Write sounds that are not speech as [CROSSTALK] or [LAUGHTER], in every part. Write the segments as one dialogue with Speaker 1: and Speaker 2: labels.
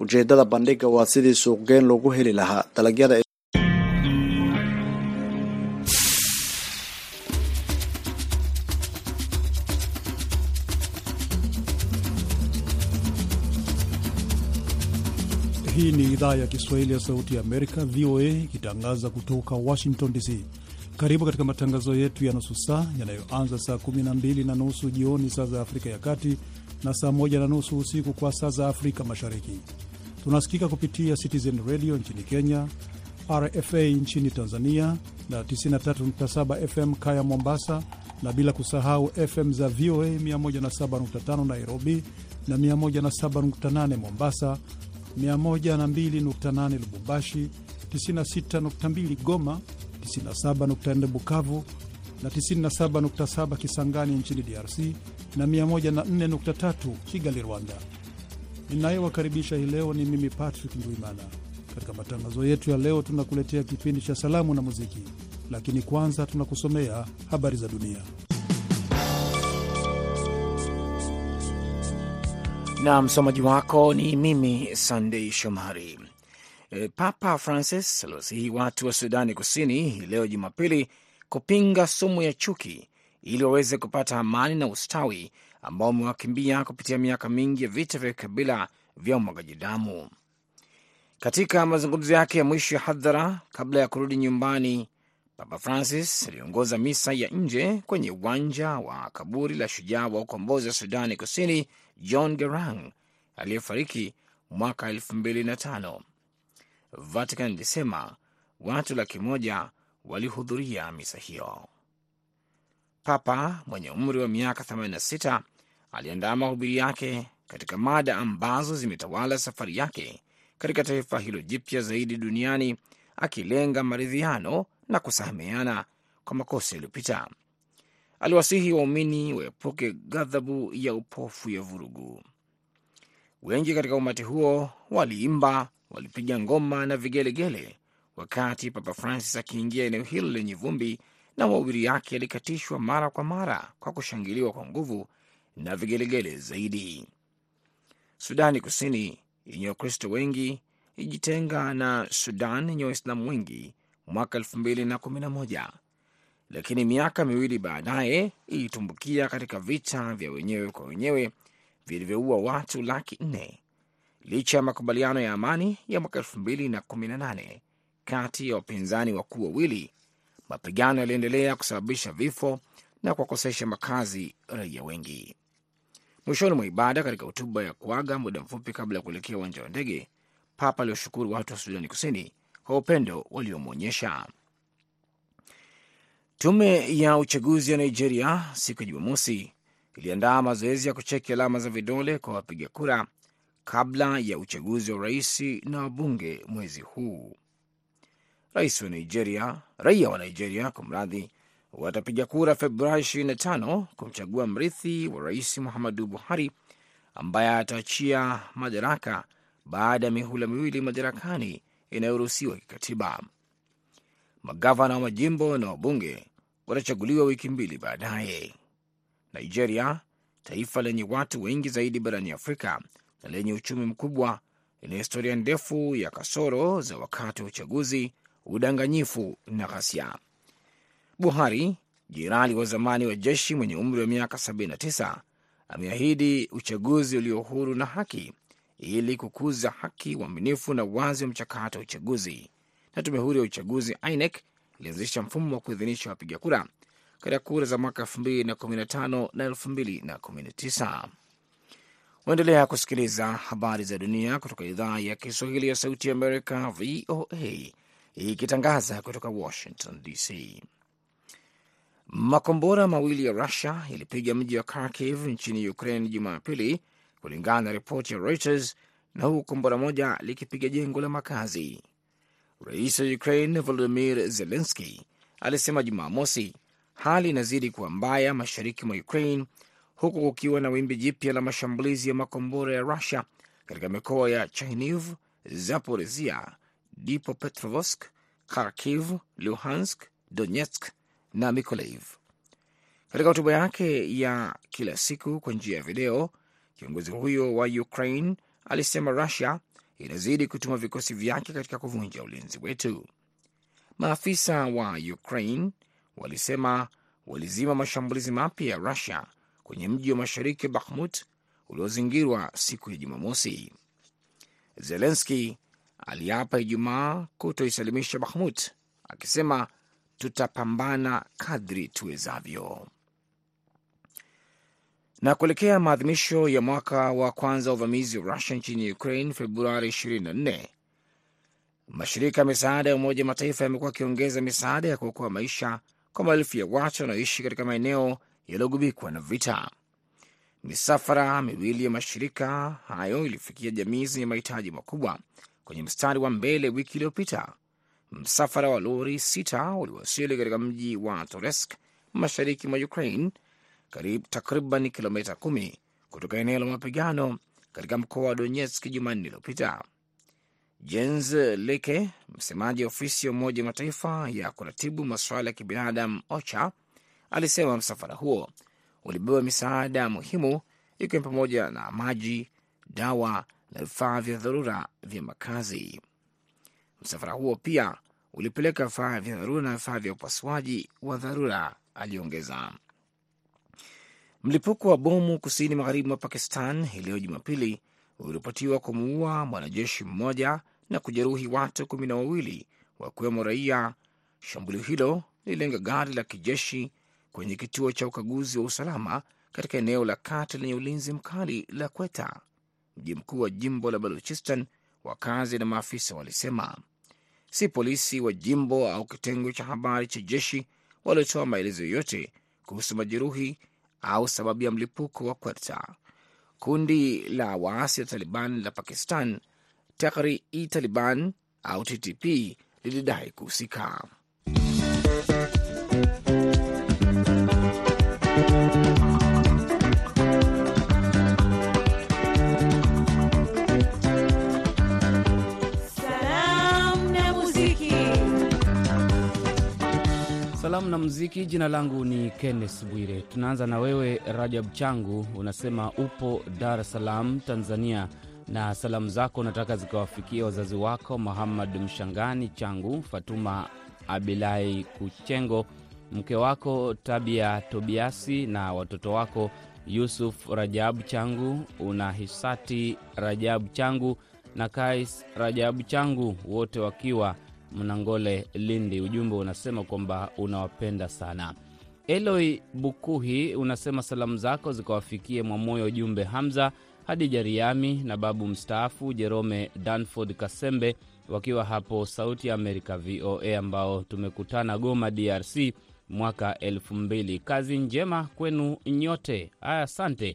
Speaker 1: ujeedada bandhiga waa sidii suuqgeyn loogu heli lahaa dalagyada
Speaker 2: Hii ni idhaa ya Kiswahili ya Sauti ya Amerika, VOA, ikitangaza kutoka Washington DC. Karibu katika matangazo yetu ya nusu saa yanayoanza saa 12 na nusu jioni saa za Afrika ya Kati na saa moja na nusu usiku kwa saa za Afrika Mashariki. Tunasikika kupitia Citizen Radio nchini Kenya, RFA nchini Tanzania na 93.7 FM Kaya Mombasa, na bila kusahau FM za VOA 107.5 Nairobi na 107.8 Mombasa, 102.8 Lubumbashi, 96.2 Goma, 97.4 Bukavu na 97.7 Kisangani nchini DRC na 104.3 Kigali, Rwanda. Ninayewakaribisha hii leo ni mimi Patrick Ndwimana. Katika matangazo yetu ya leo, tunakuletea kipindi cha salamu na muziki, lakini kwanza tunakusomea habari za dunia.
Speaker 3: na msomaji wako ni mimi Sandei Shomari. E, Papa Francis aliwasihi watu wa Sudani Kusini leo Jumapili kupinga sumu ya chuki ili waweze kupata amani na ustawi ambao wamewakimbia kupitia miaka mingi ya vita vya kikabila vya umwagaji damu. Katika mazungumzo yake ya mwisho ya hadhara kabla ya kurudi nyumbani, Papa Francis aliongoza misa ya nje kwenye uwanja wa kaburi la shujaa wa ukombozi wa Sudani Kusini John Garang aliyefariki mwaka elfu mbili na tano. Vatican ilisema watu laki moja walihudhuria misa hiyo. Papa mwenye umri wa miaka 86 aliandaa mahubiri yake katika mada ambazo zimetawala safari yake katika taifa hilo jipya zaidi duniani, akilenga maridhiano na kusameheana kwa makosa yaliyopita. Aliwasihi waumini waepuke ghadhabu ya upofu ya vurugu. Wengi katika umati huo waliimba, walipiga ngoma na vigelegele wakati Papa Francis akiingia eneo hilo lenye vumbi, na mahubiri yake yalikatishwa mara kwa mara kwa kushangiliwa kwa nguvu na vigelegele zaidi. Sudani Kusini yenye Wakristo wengi ijitenga na Sudan yenye Waislamu wengi mwaka 2011 lakini miaka miwili baadaye ilitumbukia katika vita vya wenyewe kwa wenyewe vilivyoua watu laki nne licha ya makubaliano ya amani ya mwaka 2018 kati ya wapinzani wakuu wawili. Mapigano yaliendelea kusababisha vifo na kuwakosesha makazi raia wengi. Mwishoni mwa ibada, katika hotuba ya kuaga muda mfupi kabla ya kuelekea uwanja wa ndege, Papa aliwashukuru watu wa Sudani Kusini kwa upendo waliomwonyesha. Tume ya uchaguzi ya Nigeria siku ya Jumamosi iliandaa mazoezi ya kucheki alama za vidole kwa wapiga kura kabla ya uchaguzi wa rais na wabunge mwezi huu. Rais wa Nigeria, raia wa Nigeria kwa mradhi, watapiga kura Februari 25 kumchagua mrithi wa rais Muhammadu Buhari ambaye ataachia madaraka baada ya mihula miwili madarakani inayoruhusiwa kikatiba. Magavana wa majimbo na wabunge watachaguliwa wiki mbili baadaye. Nigeria, taifa lenye watu wengi zaidi barani Afrika na lenye uchumi mkubwa, lina historia ndefu ya kasoro za wakati wa uchaguzi, udanganyifu na ghasia. Buhari, jenerali wa zamani wa jeshi mwenye umri wa miaka 79, ameahidi uchaguzi ulio huru na haki ili kukuza haki, uaminifu na uwazi wa mchakato wa uchaguzi na tume huru ya uchaguzi INEC ilianzisha mfumo wa kuidhinisha wapiga kura katika kura za mwaka 2015 na 2019. Waendelea kusikiliza habari za dunia kutoka idhaa ya Kiswahili ya Sauti ya Amerika, VOA, ikitangaza kutoka Washington DC. Makombora mawili ya Rusia yalipiga mji wa Kharkiv nchini Ukraine Jumapili, kulingana na ripoti ya Reuters, na huku kombora moja likipiga jengo la makazi. Rais wa Ukraine Volodimir Zelenski alisema Jumamosi hali inazidi kuwa mbaya mashariki mwa Ukraine, huku kukiwa na wimbi jipya la mashambulizi ya makombora ya Rusia katika mikoa ya Chernihiv, Zaporizhia, Dnipropetrovsk, Kharkiv, Luhansk, Donetsk na Mykolaiv. Katika hotuba yake ya kila siku kwa njia ya video, kiongozi huyo wa Ukraine alisema Rusia inazidi kutuma vikosi vyake katika kuvunja ulinzi wetu. Maafisa wa Ukraine walisema walizima mashambulizi mapya ya Rusia kwenye mji wa mashariki wa Bakhmut uliozingirwa siku ya Jumamosi. Zelenski aliapa Ijumaa kutoisalimisha Bahmut, akisema tutapambana kadri tuwezavyo. Na kuelekea maadhimisho ya mwaka wa kwanza wa uvamizi wa Rusia nchini Ukraine Februari 24, mashirika ya misaada ya Umoja Mataifa yamekuwa yakiongeza misaada ya kuokoa maisha kwa maelfu ya watu wanaoishi katika maeneo yaliyogubikwa na vita. Misafara miwili ya mashirika hayo ilifikia jamii zenye mahitaji makubwa kwenye mstari wa mbele wiki iliyopita. Msafara wa lori sita uliwasili katika mji wa Toresk mashariki mwa Ukraine, karibu takriban kilomita kumi kutoka eneo la mapigano katika mkoa wa Donetsk Jumanne iliyopita. Jens Leke, msemaji wa ofisi ya Umoja Mataifa ya kuratibu masuala ya kibinadamu OCHA, alisema msafara huo ulibeba misaada muhimu ikiwa ni pamoja na maji, dawa na vifaa vya dharura vya makazi. Msafara huo pia ulipeleka vifaa vya dharura na vifaa vya upasuaji wa dharura, aliongeza. Mlipuko wa bomu kusini magharibi mwa Pakistan hii leo Jumapili uliripotiwa kumuua mwanajeshi mmoja na kujeruhi watu kumi na wawili wakiwemo raia. Shambulio hilo lililenga gari la kijeshi kwenye kituo cha ukaguzi wa usalama katika eneo la kati lenye ulinzi mkali la Kweta, mji mkuu wa jimbo la Baluchistan. Wakazi na maafisa walisema si polisi wa jimbo au kitengo cha habari cha jeshi waliotoa maelezo yoyote kuhusu majeruhi au sababu ya mlipuko wa Kweta. Kundi la waasi la Taliban la Pakistan, Tehri i Taliban au TTP, lilidai kuhusika.
Speaker 4: Salamu na muziki. Jina langu ni Kenneth Bwire. Tunaanza na wewe Rajab Changu, unasema upo Dar es Salaam, Tanzania, na salamu zako unataka zikawafikia wazazi wako Muhammad Mshangani Changu, Fatuma Abilai Kuchengo, mke wako Tabia Tobiasi na watoto wako Yusuf Rajabu Changu, una Hisati Rajabu Changu na Kais Rajabu Changu, wote wakiwa Mnangole, Lindi. Ujumbe unasema kwamba unawapenda sana. Eloi Bukuhi unasema salamu zako zikawafikie Mwamoyo Jumbe Hamza, Hadija Riami na babu mstaafu Jerome Danford Kasembe wakiwa hapo Sauti ya Amerika VOA, ambao tumekutana Goma, DRC mwaka elfu mbili. Kazi njema kwenu nyote. Aya, asante.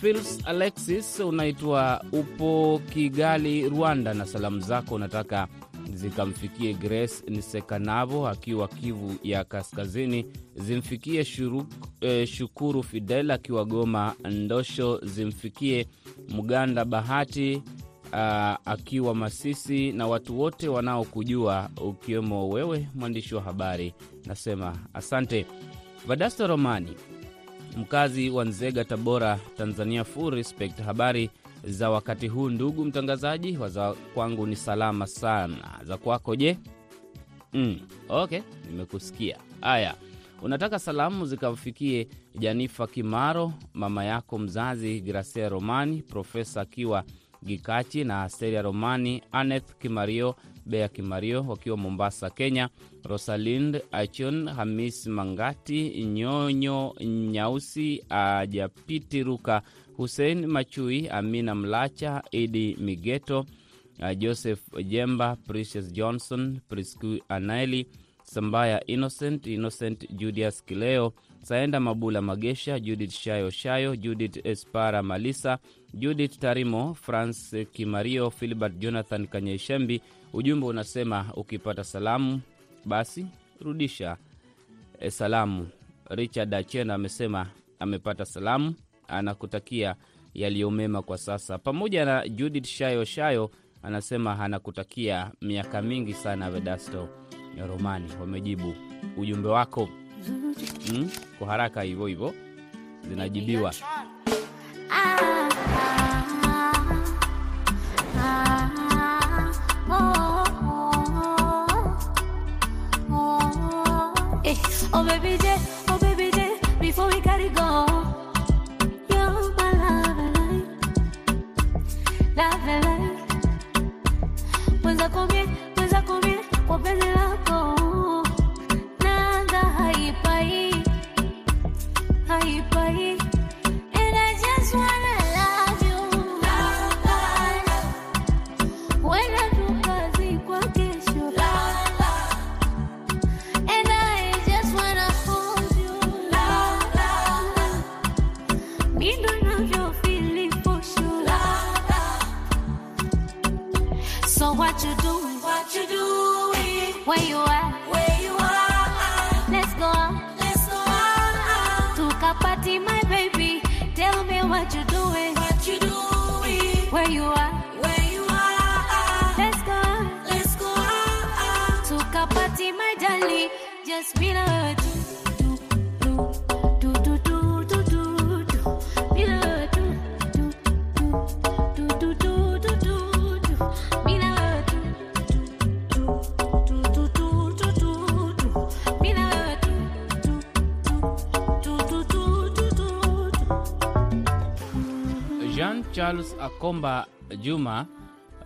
Speaker 4: Fils Alexis unaitwa upo Kigali, Rwanda, na salamu zako unataka zikamfikie Grace Nsekanabo akiwa Kivu ya Kaskazini, zimfikie shuru, eh, Shukuru Fidel akiwa Goma Ndosho, zimfikie Mganda Bahati Uh, akiwa Masisi na watu wote wanaokujua ukiwemo wewe mwandishi wa habari. Nasema asante. Vadasto Romani mkazi wa Nzega, Tabora, Tanzania. Full respect. Habari za wakati huu ndugu mtangazaji, waza kwangu ni salama sana, za kwako je? Mm, okay, nimekusikia. Haya, unataka salamu zikamfikie Janifa Kimaro, mama yako mzazi Gracia Romani, Profesa akiwa Gikachi na Asteria Romani, Aneth Kimario, Bea Kimario wakiwa Mombasa, Kenya, Rosalind Achon, Hamis Mangati, Nyonyo Nyausi, Ajapiti Ruka, Hussein Machui, Amina Mlacha, Idi Migeto, Joseph Jemba, Precious Johnson, Priscu Anaeli, Sambaya Innocent, Innocent Julius Kileo, Saenda Mabula Magesha, Judith Shayo Shayo, Judith Espara Malisa, Judith Tarimo, France Kimario, Filbert Jonathan Kanyeishembi. Ujumbe unasema ukipata salamu basi rudisha e, salamu. Richard Achena amesema amepata salamu, anakutakia yaliyomema kwa sasa, pamoja na Judith Shayo Shayo anasema anakutakia miaka mingi sana Vedasto Romani wamejibu ujumbe wako. Mm, kwa haraka hivyo hivyo zinajibiwa.
Speaker 5: Oh baby J, my just be
Speaker 4: Jean Charles Akomba Juma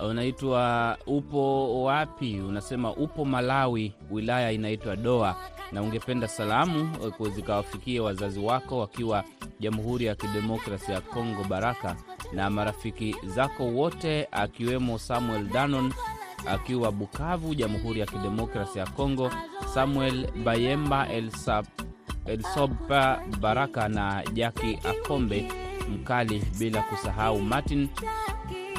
Speaker 4: unaitwa upo wapi? Unasema upo Malawi, wilaya inaitwa Doa, na ungependa salamu zikawafikia zikawafikie wazazi wako wakiwa Jamhuri ya Kidemokrasi ya Kongo Baraka, na marafiki zako wote akiwemo Samuel Danon akiwa Bukavu, Jamhuri ya Kidemokrasi ya Kongo, Samuel Bayemba Elsap Elsopa Baraka na Jaki Akombe Mkali, bila kusahau Martin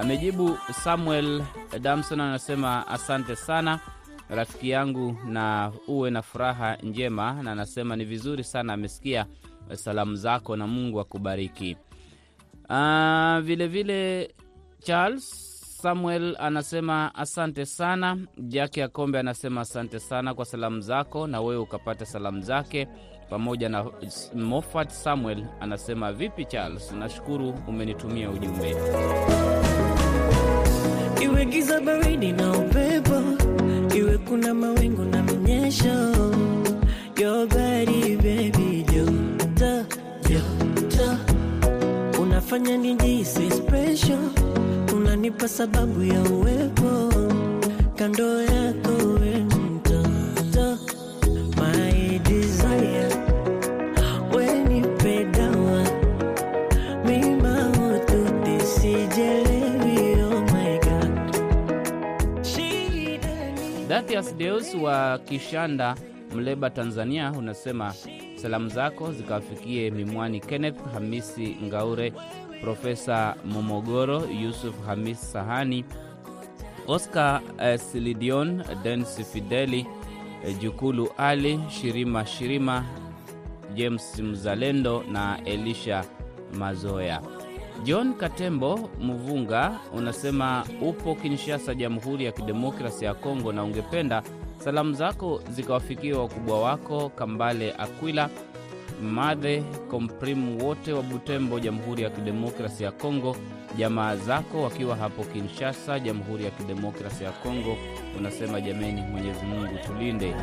Speaker 4: amejibu. Samuel Damson anasema asante sana rafiki yangu, na uwe na furaha njema, na anasema ni vizuri sana, amesikia salamu zako na Mungu akubariki. Vilevile vile vile Charles Samuel anasema asante sana. Jaki Akombe anasema asante sana kwa salamu zako, na wewe ukapata salamu zake pamoja na Moffat Samuel anasema vipi Charles, nashukuru umenitumia ujumbe.
Speaker 6: Baridi na upepo, iwe kuna mawingu na minyesho, your body baby, joto joto, unafanya nijihisi special, unanipa sababu ya uwepo. Kando yako, ni
Speaker 4: Datias Deus wa Kishanda, Mleba, Tanzania, unasema salamu zako zikawafikie Mimwani Kenneth, Hamisi Ngaure, Profesa Momogoro, Yusuf Hamis Sahani, Oscar eh, Silidion, Denis Fideli, eh, Jukulu Ali, Shirima Shirima, James Mzalendo na Elisha Mazoya. John Katembo Mvunga unasema upo Kinshasa, Jamhuri ya Kidemokrasi ya Kongo, na ungependa salamu zako zikawafikia wakubwa wako Kambale Akwila Madhe Komprimu wote wa Butembo, Jamhuri ya Kidemokrasi ya Kongo, jamaa zako wakiwa hapo Kinshasa, Jamhuri ya Kidemokrasi ya Kongo. Unasema jameni, Mwenyezi Mungu tulinde.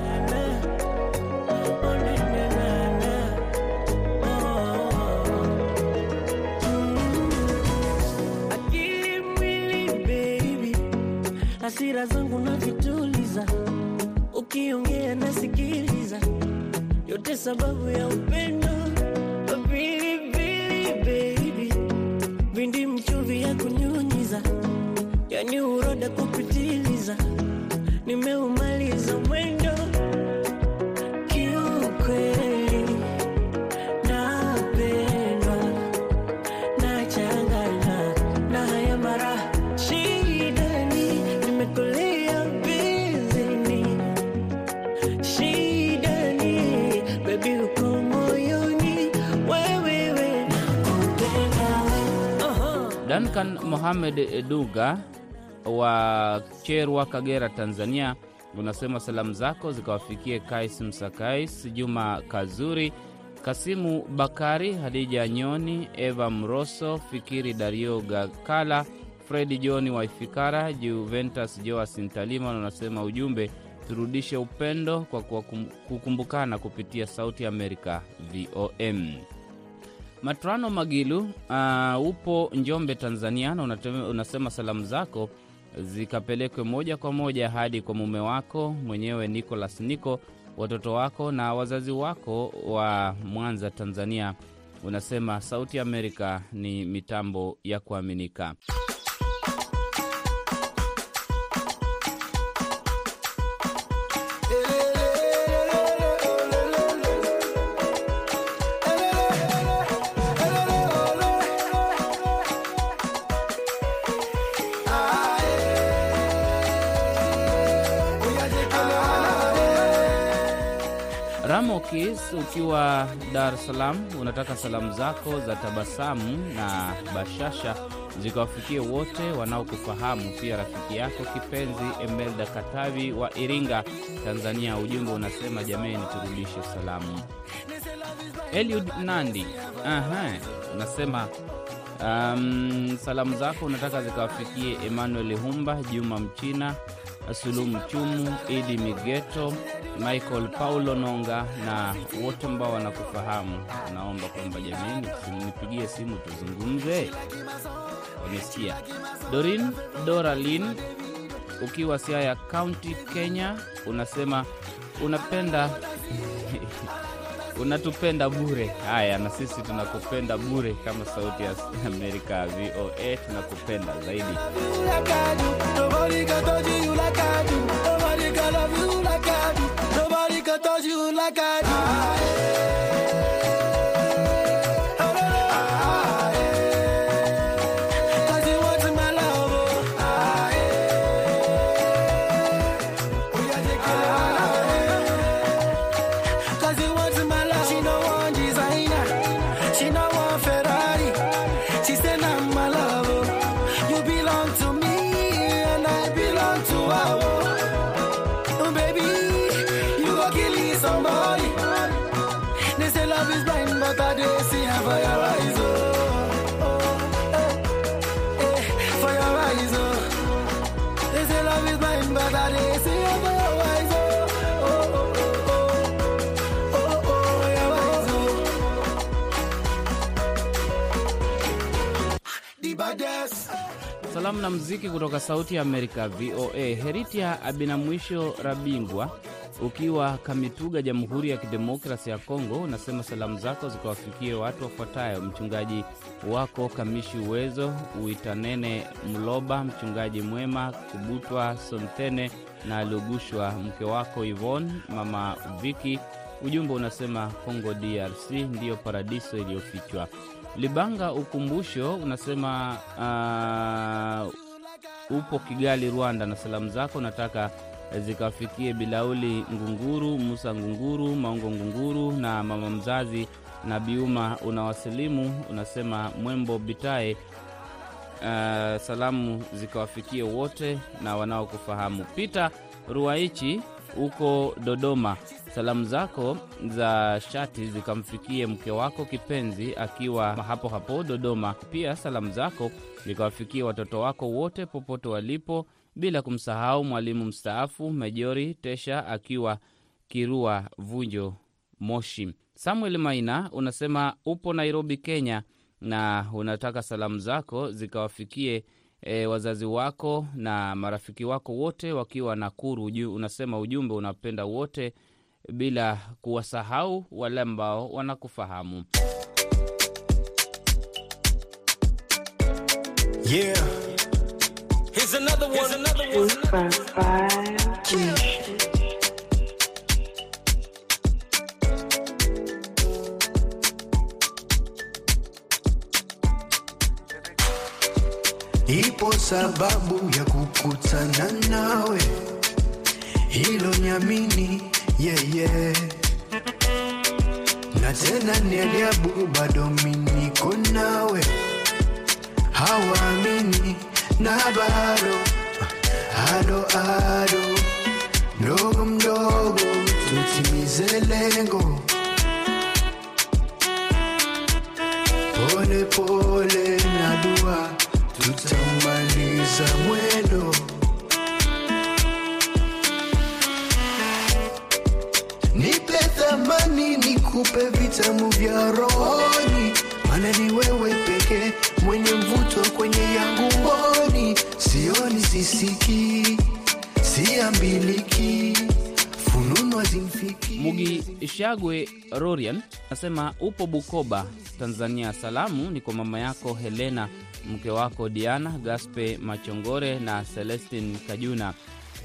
Speaker 6: Hasira zangu navituliza, ukiongea nasikiliza, yote sababu ya upendo. Pilipili baby, vindi mchuvi ya kunyunyiza, yani uroda kupitiliza, nimeumaliza
Speaker 4: Mohamed Duga wa Cherwa, Kagera, Tanzania, unasema salamu zako zikawafikie Kais Msakais, Juma Kazuri, Kasimu Bakari, Hadija Nyoni, Eva Mroso, Fikiri Dario Gakala, Fredi Johni Waifikara, Juventus Joas Ntalima. Unasema ujumbe turudishe upendo kwa kukumbukana kupitia Sauti Amerika VOM. Matrano Magilu uh, upo Njombe, Tanzania, na unasema salamu zako zikapelekwe moja kwa moja hadi kwa mume wako mwenyewe Nicolas Nico, watoto wako na wazazi wako wa Mwanza, Tanzania. Unasema Sauti Amerika ni mitambo ya kuaminika. Ramokis ukiwa Dar es Salaam, unataka salamu zako za tabasamu na bashasha zikawafikie wote wanaokufahamu, pia rafiki yako kipenzi Emelda Katavi wa Iringa, Tanzania. Ujumbe unasema jameni, turudishe salamu. Eliud Nandi, aha, unasema um, salamu zako unataka zikawafikie Emmanuel Humba, Juma Mchina, Sulumu Chumu, Idi Migeto, Michael Paulo Nonga na wote ambao wanakufahamu. Naomba kwamba jamani, nipigie simu tuzungumze. Wamesikia. Dorin Doralin ukiwa Siaya County, Kenya, unasema unapenda [LAUGHS] unatupenda bure. Haya, na sisi tunakupenda bure kama Sauti ya Amerika VOA, tunakupenda zaidi. Salamu na mziki kutoka Sauti ya Amerika VOA. Heritia Abinamwisho Rabingwa ukiwa Kamituga, Jamhuri ya Kidemokrasi ya Kongo, unasema salamu zako zikawafikie watu wafuatayo: mchungaji wako Kamishi Uwezo, Uitanene Mloba, mchungaji mwema Kubutwa Sontene na Lugushwa, mke wako Ivon, mama Viki. Ujumbe unasema Kongo DRC ndiyo paradiso iliyofichwa. Libanga Ukumbusho unasema uh, upo Kigali, Rwanda, na salamu zako nataka zikawafikie Bilauli Ngunguru, Musa Ngunguru, Maungo Ngunguru na mama mzazi na Biuma. Unawasilimu unasema Mwembo Bitae. Uh, salamu zikawafikie wote na wanaokufahamu. Peter Ruaichi huko Dodoma, salamu zako za shati zikamfikie mke wako kipenzi akiwa hapo hapo Dodoma. Pia salamu zako zikawafikie watoto wako wote popote walipo, bila kumsahau mwalimu mstaafu Mejori Tesha akiwa Kirua Vunjo, Moshi. Samuel Maina unasema upo Nairobi, Kenya, na unataka salamu zako zikawafikie E, wazazi wako na marafiki wako wote wakiwa Nakuru. Unasema ujumbe unapenda wote bila kuwasahau wale ambao wanakufahamu.
Speaker 7: Yeah. Here's another one. Another one. Ipo sababu ya kukutana nawe, hilo niamini, yeah, yeah. Na tena ni ajabu bado miniko nawe,
Speaker 8: hawaamini na bado ado ado. Mdogo mdogo tutimize lengo. Pole pole na dua tutamaliza mwendo. Nipe thamani nikupe vitamu vya rohoni. Maana ni wewe pekee mwenye mvuto kwenye yangu mboni. Sioni sisiki siambiliki
Speaker 4: Mugi Shagwe Rorian anasema upo Bukoba, Tanzania. Salamu ni kwa mama yako Helena, mke wako Diana Gaspe Machongore na Celestin Kajuna.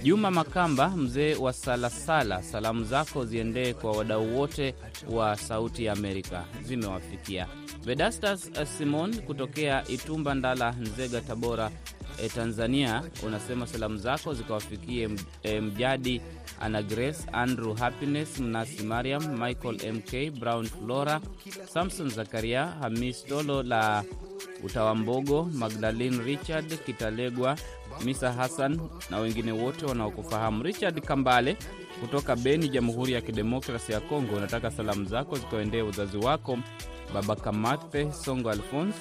Speaker 4: Juma Makamba, mzee wa Salasala, salamu zako ziendee kwa wadau wote wa Sauti ya Amerika, zimewafikia. Vedastas Simon kutokea Itumba, Ndala, Nzega, Tabora, e, Tanzania, unasema salamu zako zikawafikie e, Mjadi Ana Grace, Andrew Happiness, Mnasi Mariam, Michael MK, Brown Flora, Samson Zakaria, Hamis Tolo la Utawambogo, Magdalene Richard Kitalegwa, Misa Hassan na wengine wote wanaokufahamu. Richard Kambale kutoka Beni, Jamhuri ya Kidemokrasi ya Kongo, unataka salamu zako zikaendee uzazi wako Baba Kamathe Songo Alphonse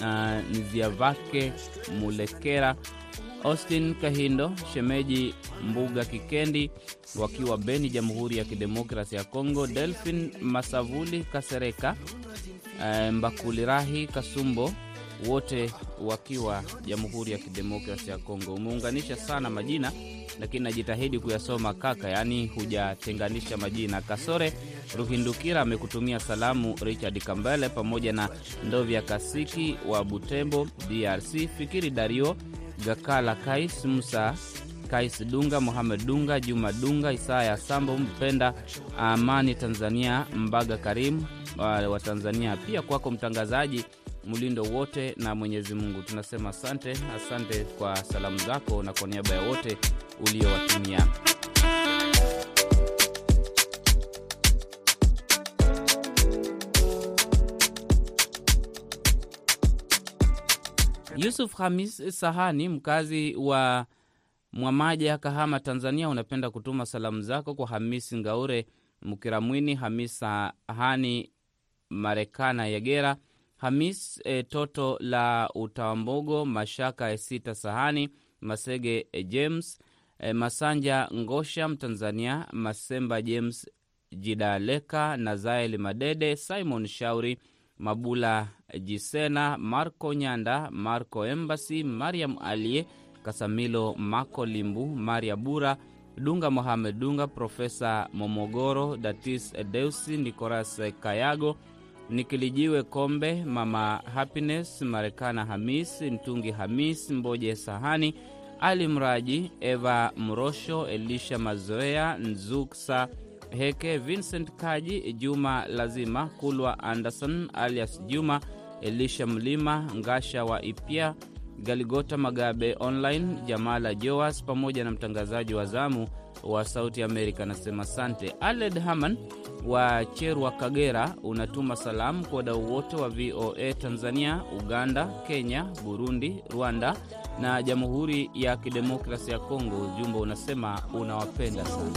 Speaker 4: na Niziavake Mulekera, Austin Kahindo, shemeji Mbuga Kikendi wakiwa Beni, Jamhuri ya Kidemokrasi ya Kongo, Delphin Masavuli Kasereka, uh, Mbakulirahi Kasumbo, wote wakiwa Jamhuri ya Kidemokrasi ya Kongo. Umeunganisha sana majina, lakini najitahidi kuyasoma kaka, yaani hujatenganisha majina. Kasore Ruhindukira amekutumia salamu Richard Kambale pamoja na Ndovya Kasiki wa Butembo, DRC, Fikiri Dario Gakala, Kais Musa Kais Dunga, Mohamed Dunga, Juma Dunga, Isaya Sambo, Mpenda Amani Tanzania, Mbaga Karim wa wa Tanzania. Pia kwako mtangazaji mlindo wote na Mwenyezi Mungu tunasema asante, asante kwa salamu zako na kwa niaba ya wote uliowatumia. Yusuf Hamis Sahani, mkazi wa Mwamaja, Kahama, Tanzania, unapenda kutuma salamu zako kwa Hamisi Ngaure Mkiramwini, Hamis Sahani Marekana Yegera, Hamis e, Toto la Utawambogo, Mashaka Esita Sahani, Masege e, James e, Masanja Ngosha Mtanzania, Masemba James Jidaleka, Nazaeli Madede, Simon Shauri, Mabula Jisena, Marco Nyanda, Marco Embassy, Mariam Alie Kasamilo, Mako Limbu, Maria Bura, Dunga Mohamed Dunga, Profesa Momogoro, Datis Deusi, Nicolas Kayago, Nikilijiwe Kombe, Mama Happiness, Marekana Hamis, Ntungi Hamis, Mboje Sahani, Ali Mraji, Eva Mrosho, Elisha Mazoea, Nzuksa Heke, Vincent Kaji, Juma Lazima, Kulwa Anderson alias Juma, Elisha Mlima, Ngasha wa Ipya, Galigota Magabe Online, Jamala Joas pamoja na mtangazaji wa zamu wa Sauti Amerika anasema sante. Aled Haman wa Cherwa, Kagera, unatuma salamu kwa wadau wote wa VOA Tanzania, Uganda, Kenya, Burundi, Rwanda na Jamhuri ya Kidemokrasi ya Kongo. Ujumbe unasema unawapenda sana.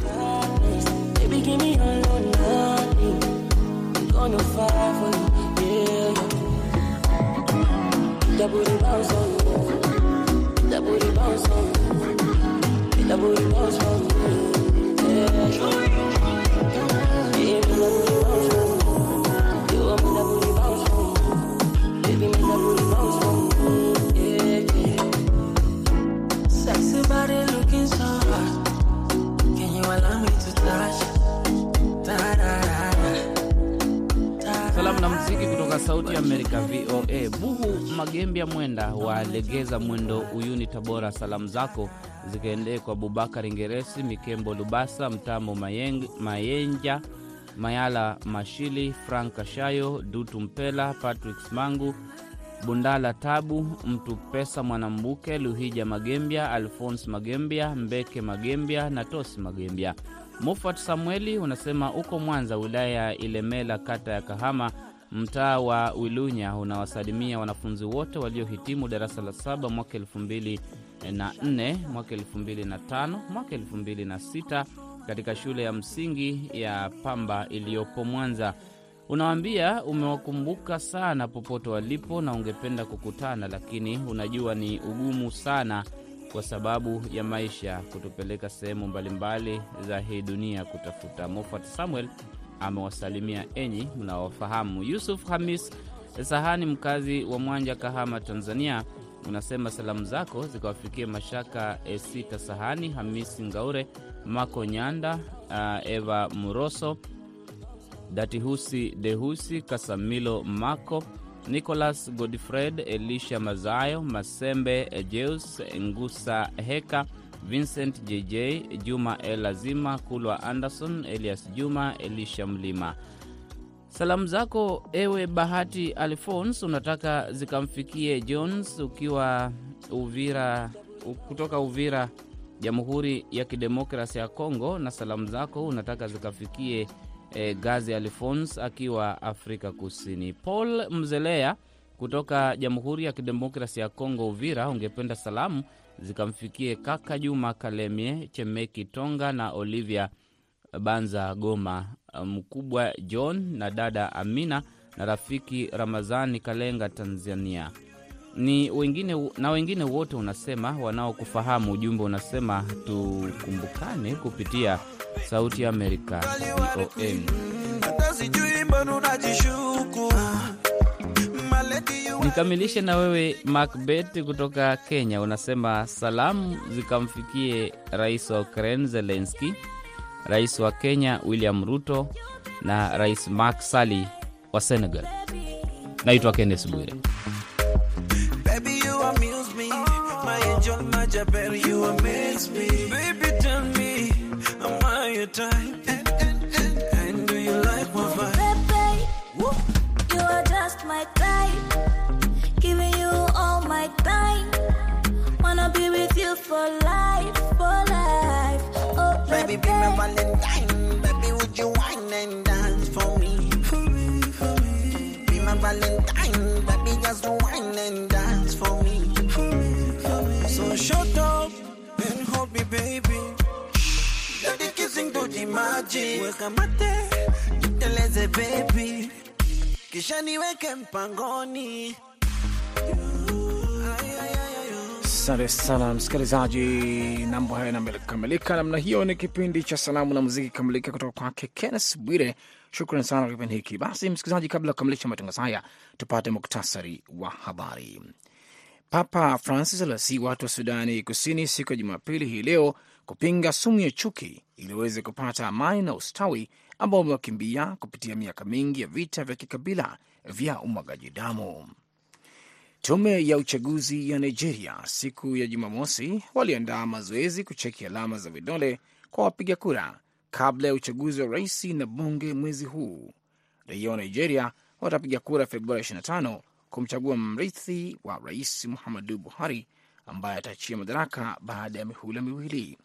Speaker 4: Magembya Mwenda wa Legeza Mwendo, Uyuni, Tabora. Salamu zako zikaendee kwa Abubakar Ngeresi, Mikembo Lubasa, Mayeng, Mayenja, Mayala Mashili, Frank Kashayo, Dutu Mpela, Patrick Smangu, Bundala Tabu, Mtu Pesa Mwanambuke, Luhija Magembya, Alphonse Magembya, Mbeke Magembya na Tosi Magembya. Mufat Samueli unasema uko Mwanza, wilaya ya Ilemela, kata ya Kahama. Mtaa wa Wilunya unawasalimia wanafunzi wote waliohitimu darasa la saba mwaka elfu mbili na nne mwaka elfu mbili na tano mwaka elfu mbili na sita katika shule ya msingi ya Pamba iliyopo Mwanza. Unawaambia umewakumbuka sana popote walipo na ungependa kukutana, lakini unajua ni ugumu sana kwa sababu ya maisha kutupeleka sehemu mbalimbali za hii dunia kutafuta. Mofat Samuel amewasalimia enyi mnaofahamu. Yusuf Hamis Sahani, mkazi wa Mwanja, Kahama, Tanzania, unasema salamu zako zikawafikia Mashaka Esita Sahani, Hamisi Ngaure, Mako Nyanda, uh, Eva Muroso, Datihusi Dehusi, Kasamilo Mako, Nicolas Godfred, Elisha Mazayo, Masembe Jeus, Ngusa Heka, Vincent JJ, Juma El Azima, Kulwa Anderson, Elias Juma, Elisha Mlima. Salamu zako ewe Bahati Alfons unataka zikamfikie Jones ukiwa Uvira, kutoka Uvira, Jamhuri ya Kidemokrasi ya Kongo, na salamu zako unataka zikafikie e, Gazi Alfons akiwa Afrika Kusini. Paul Mzelea kutoka Jamhuri ya Kidemokrasi ya Kongo, Uvira, ungependa salamu zikamfikie kaka Juma Kalemie Chemeki Tonga na Olivia Banza Goma, mkubwa John na dada Amina na rafiki Ramazani Kalenga Tanzania ni wengine na wengine wote unasema wanaokufahamu. Ujumbe unasema tukumbukane kupitia Sauti ya Amerika VOM. Nikamilishe na wewe Macbeth kutoka Kenya, unasema salamu zikamfikie rais wa Ukraine Zelenski, rais wa Kenya William Ruto na rais Macky Sall wa Senegal. Naitwa Kennes Bwire.
Speaker 5: Be with you for life, for life, oh baby, be my Valentine. Baby, would you wine and dance for me? For me, for me. Be my Valentine. Baby, just wine and dance for me. For me, for me. So shut up and hold me, baby. Let the kissing do the magic. Weka mate, niteleze baby. Kisha niweke mpangoni.
Speaker 3: Asante sana msikilizaji, mambo hayo yanakamilika namna hiyo. Ni kipindi cha salamu na muziki kamilika kutoka kwake Kennes Bwire. Shukran sana kwa kipindi hiki. Basi msikilizaji, kabla ya kukamilisha matangazo haya, tupate muktasari wa habari. Papa Francis aliwasihi watu wa Sudani Kusini siku ya Jumapili hii leo kupinga sumu ya chuki ili waweze kupata amani na ustawi ambao umewakimbia kupitia miaka mingi ya vita vya kikabila vya umwagaji damu. Tume ya uchaguzi ya Nigeria siku ya Jumamosi waliandaa mazoezi kucheki alama za vidole kwa wapiga kura kabla ya uchaguzi wa rais na bunge mwezi huu. Raia wa Nigeria watapiga kura Februari 25 kumchagua mrithi wa rais Muhammadu Buhari ambaye ataachia madaraka baada ya mihula miwili.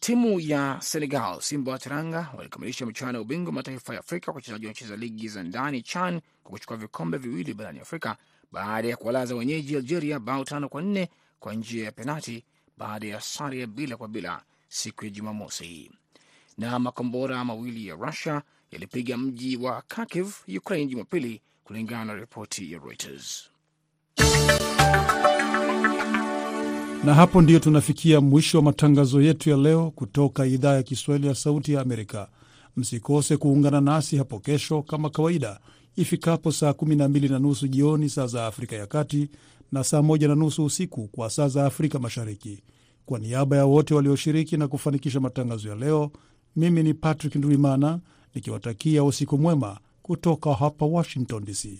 Speaker 3: Timu ya Senegal, Simba wa Teranga, walikamilisha michuano ya ubingwa mataifa ya Afrika kwa wachezaji wanacheza ligi za ndani CHAN kwa kuchukua vikombe viwili barani Afrika baada ya kuwalaza wenyeji Algeria bao tano kwa nne kwa njia ya penati baada ya sare ya bila kwa bila siku ya Jumamosi. Na makombora mawili ya Russia yalipiga mji wa Kharkiv, Ukraine, Jumapili, kulingana na ripoti ya Reuters.
Speaker 2: Na hapo ndiyo tunafikia mwisho wa matangazo yetu ya leo kutoka idhaa ya Kiswahili ya Sauti ya Amerika. Msikose kuungana nasi hapo kesho kama kawaida ifikapo saa 12 na nusu jioni saa za Afrika ya Kati na saa 1 na nusu usiku kwa saa za Afrika Mashariki. Kwa niaba ya wote walioshiriki na kufanikisha matangazo ya leo, mimi ni Patrick Ndwimana nikiwatakia usiku mwema kutoka hapa Washington DC.